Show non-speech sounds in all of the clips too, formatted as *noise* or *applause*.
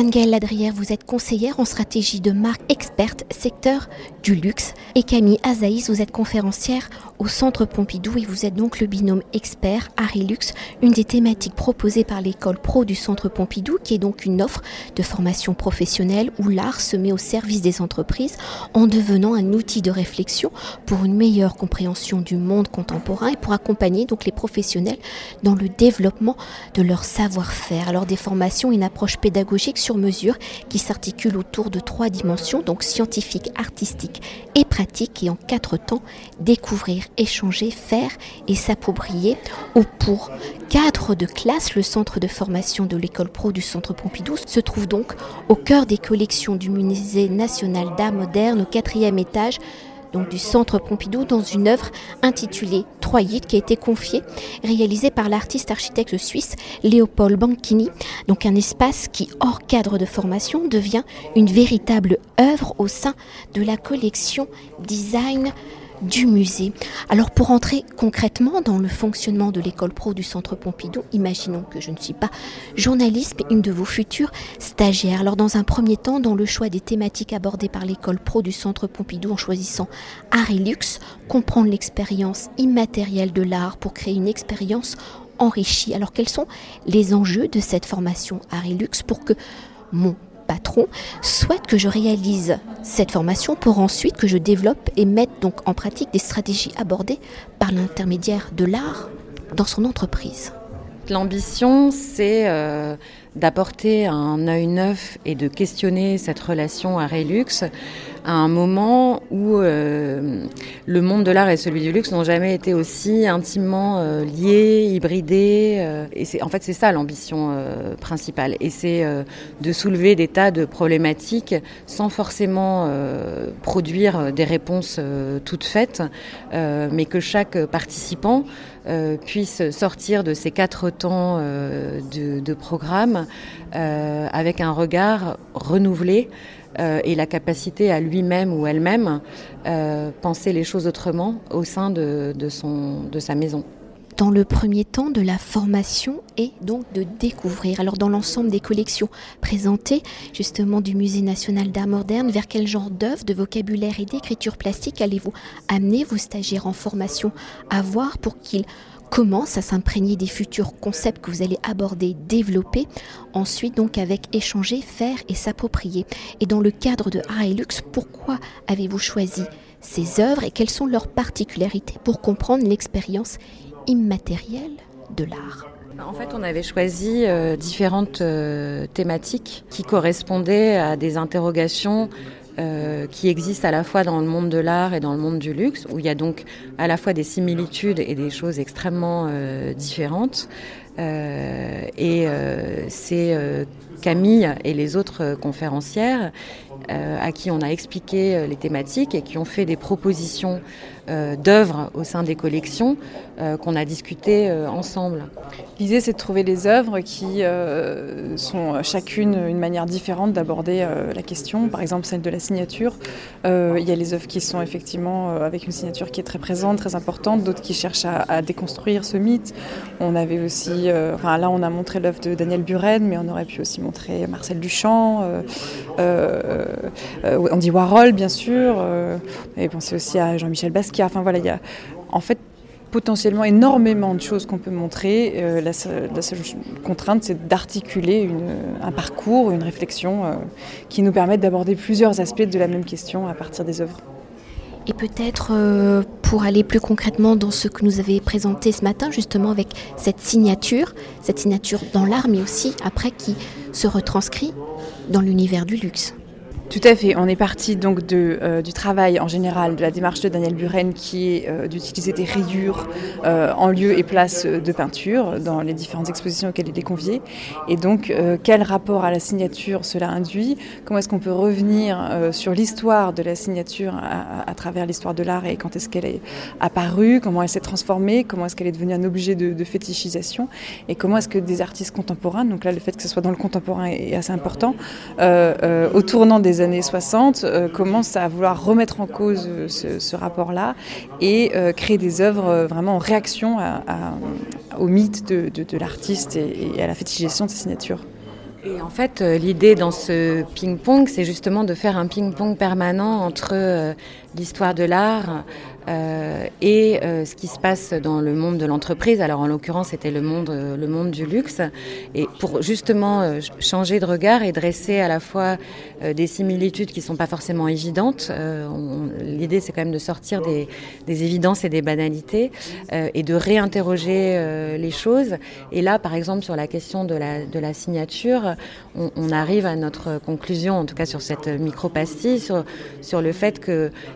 Anne-Gaëlle Ladrière, vous êtes conseillère en stratégie de marque experte secteur du luxe. Et Camille Azaïs, vous êtes conférencière au Centre Pompidou et vous êtes donc le binôme expert Harry Luxe, une des thématiques proposées par l'école pro du Centre Pompidou, qui est donc une offre de formation professionnelle où l'art se met au service des entreprises en devenant un outil de réflexion pour une meilleure compréhension du monde contemporain et pour accompagner donc les professionnels dans le développement de leur savoir-faire. Alors des formations, une approche pédagogique sur mesure qui s'articule autour de trois dimensions, donc scientifique, artistique et pratique, et en quatre temps, découvrir, échanger, faire et s'approprier, ou pour cadre de classe, le centre de formation de l'école pro du Centre Pompidou se trouve donc au cœur des collections du Musée national d'art moderne au quatrième étage donc du Centre Pompidou, dans une œuvre intitulée Troyide, qui a été confiée, réalisée par l'artiste architecte suisse Léopold Banchini. Donc un espace qui, hors cadre de formation, devient une véritable œuvre au sein de la collection Design du musée. Alors pour entrer concrètement dans le fonctionnement de l'école pro du Centre Pompidou, imaginons que je ne suis pas journaliste, mais une de vos futures stagiaires. Alors dans un premier temps, dans le choix des thématiques abordées par l'école pro du Centre Pompidou en choisissant art et luxe, comprendre l'expérience immatérielle de l'art pour créer une expérience Alors quels sont les enjeux de cette formation luxe pour que mon patron souhaite que je réalise cette formation pour ensuite que je développe et mette donc en pratique des stratégies abordées par l'intermédiaire de l'art dans son entreprise. L'ambition, c'est euh, d'apporter un œil neuf et de questionner cette relation à Relux à un moment où euh, le monde de l'art et celui du luxe n'ont jamais été aussi intimement euh, liés, hybridés. Euh, et c'est, en fait, c'est ça l'ambition principale. Et c'est de soulever des tas de problématiques sans forcément produire des réponses toutes faites, mais que chaque participant puisse sortir de ces quatre temps de, de, programme avec un regard renouvelé euh, et la capacité à lui-même ou elle-même euh, penser les choses autrement au sein de, sa maison dans le premier temps de la formation et donc de découvrir. Alors dans l'ensemble des collections présentées justement du Musée national d'art moderne, vers quel genre d'œuvre, de vocabulaire et d'écriture plastique allez-vous amener vos stagiaires en formation à voir pour qu'ils commence à s'imprégner des futurs concepts que vous allez aborder, développer, ensuite donc avec échanger, faire et s'approprier? Et dans le cadre de Art et Luxe, pourquoi avez-vous choisi ces œuvres et quelles sont leurs particularités pour comprendre l'expérience immatérielle de l'art en fait, on avait choisi euh, différentes euh, thématiques qui correspondaient à des interrogations euh, qui existent à la fois dans le monde de l'art et dans le monde du luxe, où il y a donc à la fois des similitudes et des choses extrêmement différentes. Et c'est Camille et les autres conférencières à qui on a expliqué les thématiques et qui ont fait des propositions d'œuvres au sein des collections qu'on a discutées ensemble. L'idée, c'est de trouver des œuvres qui euh, sont chacune une manière différente d'aborder euh, la question. Par exemple, celle de la signature. Euh, il y a les œuvres qui sont effectivement avec une signature qui est très présente, très importante, d'autres qui cherchent à, déconstruire ce mythe. On avait aussi, enfin là, on a montré l'œuvre de Daniel Buren, mais on aurait pu aussi montrer Marcel Duchamp, Andy Warhol, bien sûr. et penser aussi à Jean-Michel Basquiat. Enfin voilà, il y a en fait potentiellement énormément de choses qu'on peut montrer. Euh, la, seule, contrainte, c'est d'articuler un parcours, une réflexion euh, qui nous permette d'aborder plusieurs aspects de la même question à partir des œuvres. Et peut-être euh, pour aller plus concrètement dans ce que nous avez présenté ce matin, justement avec cette signature, cette signature dans l'art, mais aussi après qui se retranscrit dans l'univers du luxe. Tout à fait. On est parti donc euh, du travail en général de la démarche de Daniel Buren qui est euh, d'utiliser des rayures euh, en lieu et place de peinture dans les différentes expositions auxquelles il est convié. Et donc, quel rapport à la signature cela induit? Comment est-ce qu'on peut revenir sur l'histoire de la signature à, travers l'histoire de l'art et quand est-ce qu'elle est apparue? Comment elle s'est transformée? Comment est-ce qu'elle est devenue un objet de, de fétichisation? Et comment est-ce que des artistes contemporains, donc là le fait que ce soit dans le contemporain est assez important, au tournant des années 60, commence à vouloir remettre en cause ce, rapport-là et créer des œuvres vraiment en réaction au mythe de, l'artiste et, à la fétichisation de sa signature. Et en fait, l'idée dans ce ping-pong, c'est justement de faire un ping-pong permanent entre l'histoire de l'art, euh, et euh, ce qui se passe dans le monde de l'entreprise. Alors en l'occurrence, c'était le monde, euh, le monde du luxe. Et pour justement changer de regard et dresser à la fois des similitudes qui ne sont pas forcément évidentes. L'idée, c'est quand même de sortir des, des, évidences et des banalités et de réinterroger les choses. Et là, par exemple, sur la question de la, de la signature, on, arrive à notre conclusion, en tout cas sur cette micro-pastille, sur, sur le fait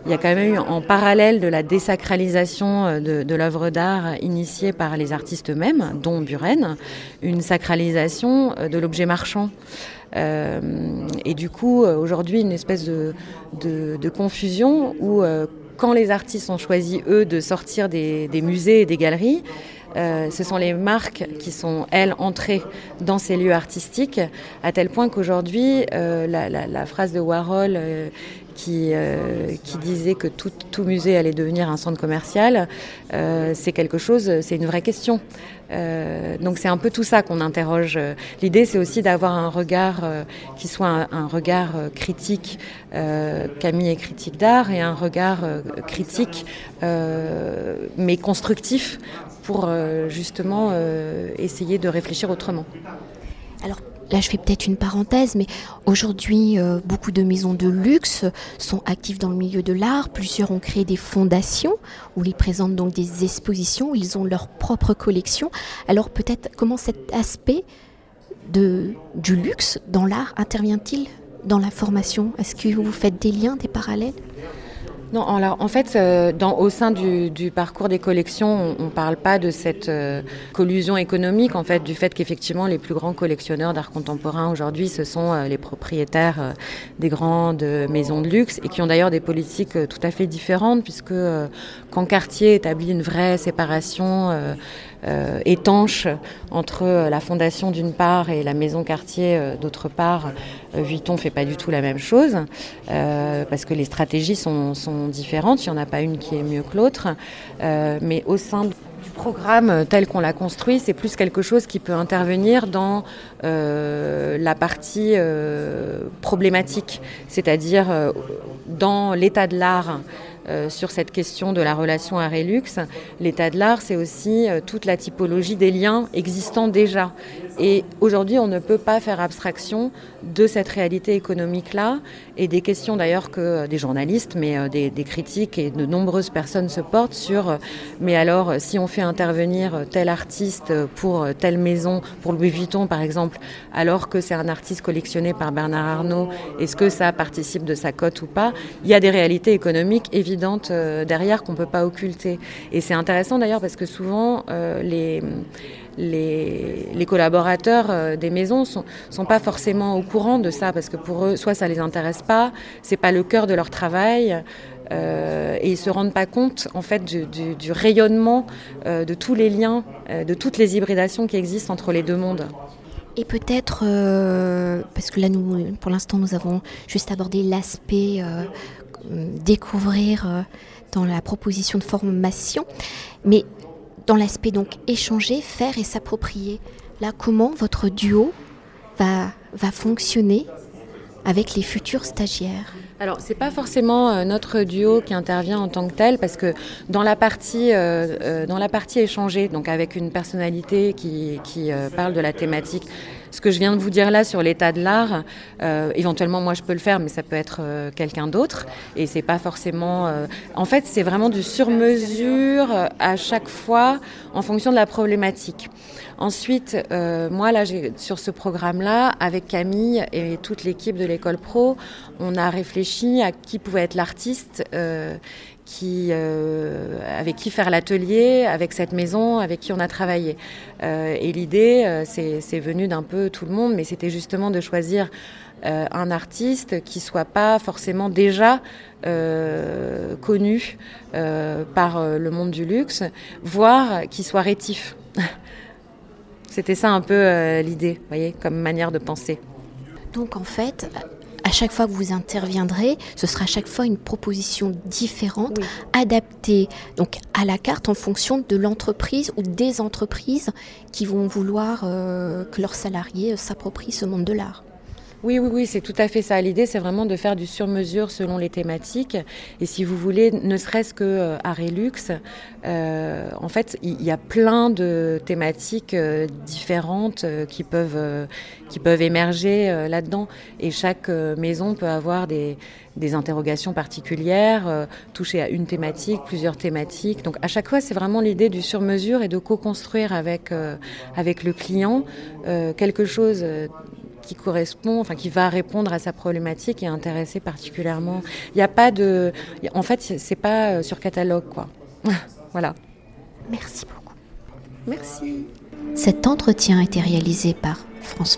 qu'il y a quand même eu en parallèle de la désacralisation euh, de, l'œuvre d'art initiée par les artistes eux-mêmes, dont Buren, une sacralisation euh, de l'objet marchand. Euh, et du coup, aujourd'hui, une espèce de, confusion où, quand les artistes ont choisi, eux, de sortir des musées et des galeries, ce sont les marques qui sont, elles, entrées dans ces lieux artistiques, à tel point qu'aujourd'hui, la, la, phrase de Warhol qui, euh, qui disait que tout, tout, musée allait devenir un centre commercial, euh, c'est quelque chose, c'est une vraie question. Euh, donc c'est un peu tout ça qu'on interroge. L'idée, c'est aussi d'avoir un regard euh, qui soit un, regard euh, critique. Camille est critique d'art et un regard critique, mais constructif, pour justement essayer de réfléchir autrement. Là, je fais peut-être une parenthèse, mais aujourd'hui, euh, beaucoup de maisons de luxe sont actives dans le milieu de l'art. Plusieurs ont créé des fondations où ils présentent donc des expositions, ils ont leur propre collection. Alors peut-être comment cet aspect du luxe dans l'art intervient-il dans la formation? Est-ce que vous faites des liens, des parallèles? Non, alors, en fait, euh, dans, au sein du, du, parcours des collections, on ne parle pas de cette euh, collusion économique, en fait, du fait qu'effectivement, les plus grands collectionneurs d'art contemporain aujourd'hui, ce sont euh, les propriétaires des grandes maisons de luxe et qui ont d'ailleurs des politiques tout à fait différentes, puisque quand Cartier établit une vraie séparation euh, étanche entre la fondation d'une part et la maison quartier euh, d'autre part. Euh, Vuitton fait pas du tout la même chose parce que les stratégies sont, différentes. Il n'y en a pas une qui est mieux que l'autre. mais au sein du programme tel qu'on l'a construit, c'est plus quelque chose qui peut intervenir dans euh, la partie euh, problématique, c'est-à-dire euh, dans l'état de l'art euh, sur cette question de la relation à Relux. L'état de l'art, c'est aussi euh, toute la typologie des liens existants déjà. Et aujourd'hui, on ne peut pas faire abstraction de cette réalité économique-là et des questions d'ailleurs que euh, des journalistes, mais des, des, critiques et de nombreuses personnes se portent sur mais alors si on fait intervenir tel artiste pour telle maison, pour Louis Vuitton par exemple, alors que c'est un artiste collectionné par Bernard Arnault, est-ce que ça participe de sa cote ou pas? Il y a des réalités économiques euh, derrière qu'on ne peut pas occulter. Et c'est intéressant d'ailleurs parce que souvent euh, les, les, collaborateurs euh, des maisons sont, sont pas forcément au courant de ça parce que pour eux, soit ça les intéresse pas, c'est pas le cœur de leur travail. et ils se rendent pas compte en fait du, rayonnement de tous les liens, de toutes les hybridations qui existent entre les deux mondes. Et peut-être, parce que là, nous, pour l'instant, nous avons juste abordé l'aspect découvrir euh, dans la proposition de formation, mais dans l'aspect donc échanger, faire et s'approprier. Là, comment votre duo va, va fonctionner avec les futurs stagiaires? Alors, c'est pas forcément euh, notre duo qui intervient en tant que tel, parce que dans la partie, euh, dans la partie échangée, donc avec une personnalité qui, qui parle de la thématique ce que je viens de vous dire là sur l'état de l'art, euh, éventuellement moi je peux le faire, mais ça peut être euh, quelqu'un d'autre. Et c'est pas forcément. Euh, en fait, c'est vraiment du sur-mesure à chaque fois en fonction de la problématique. Ensuite, moi là, sur ce programme-là, avec Camille et toute l'équipe de l'école pro, on a réfléchi à qui pouvait être l'artiste euh, avec qui faire l'atelier, avec cette maison, avec qui on a travaillé. Euh, et l'idée, euh, c'est venu d'un peu tout le monde, mais c'était justement de choisir un artiste qui soit pas forcément déjà connu par le monde du luxe, voire qui soit rétif. *laughs* C'était ça un peu l'idée, voyez, comme manière de penser. Donc en fait, à chaque fois que vous interviendrez, ce sera à chaque fois une proposition différente, adaptée donc à la carte en fonction de l'entreprise ou des entreprises qui vont vouloir euh, que leurs salariés s'approprient ce monde de l'art. Oui, oui, oui, c'est tout à fait ça. L'idée, c'est vraiment de faire du sur-mesure selon les thématiques. Et si vous voulez, ne serait-ce que euh, à Relux, euh, en fait, il y, a plein de thématiques euh, différentes qui peuvent qui peuvent émerger là-dedans. Et chaque maison peut avoir des, des interrogations particulières, toucher à une thématique, plusieurs thématiques. Donc à chaque fois, c'est vraiment l'idée du sur-mesure et de co-construire avec avec le client quelque chose qui correspond, enfin qui va répondre à sa problématique et intéresser particulièrement. Il n'y a pas de, en fait, c'est pas euh, sur catalogue quoi. *laughs* voilà. Merci beaucoup. Merci. Cet entretien a été réalisé par France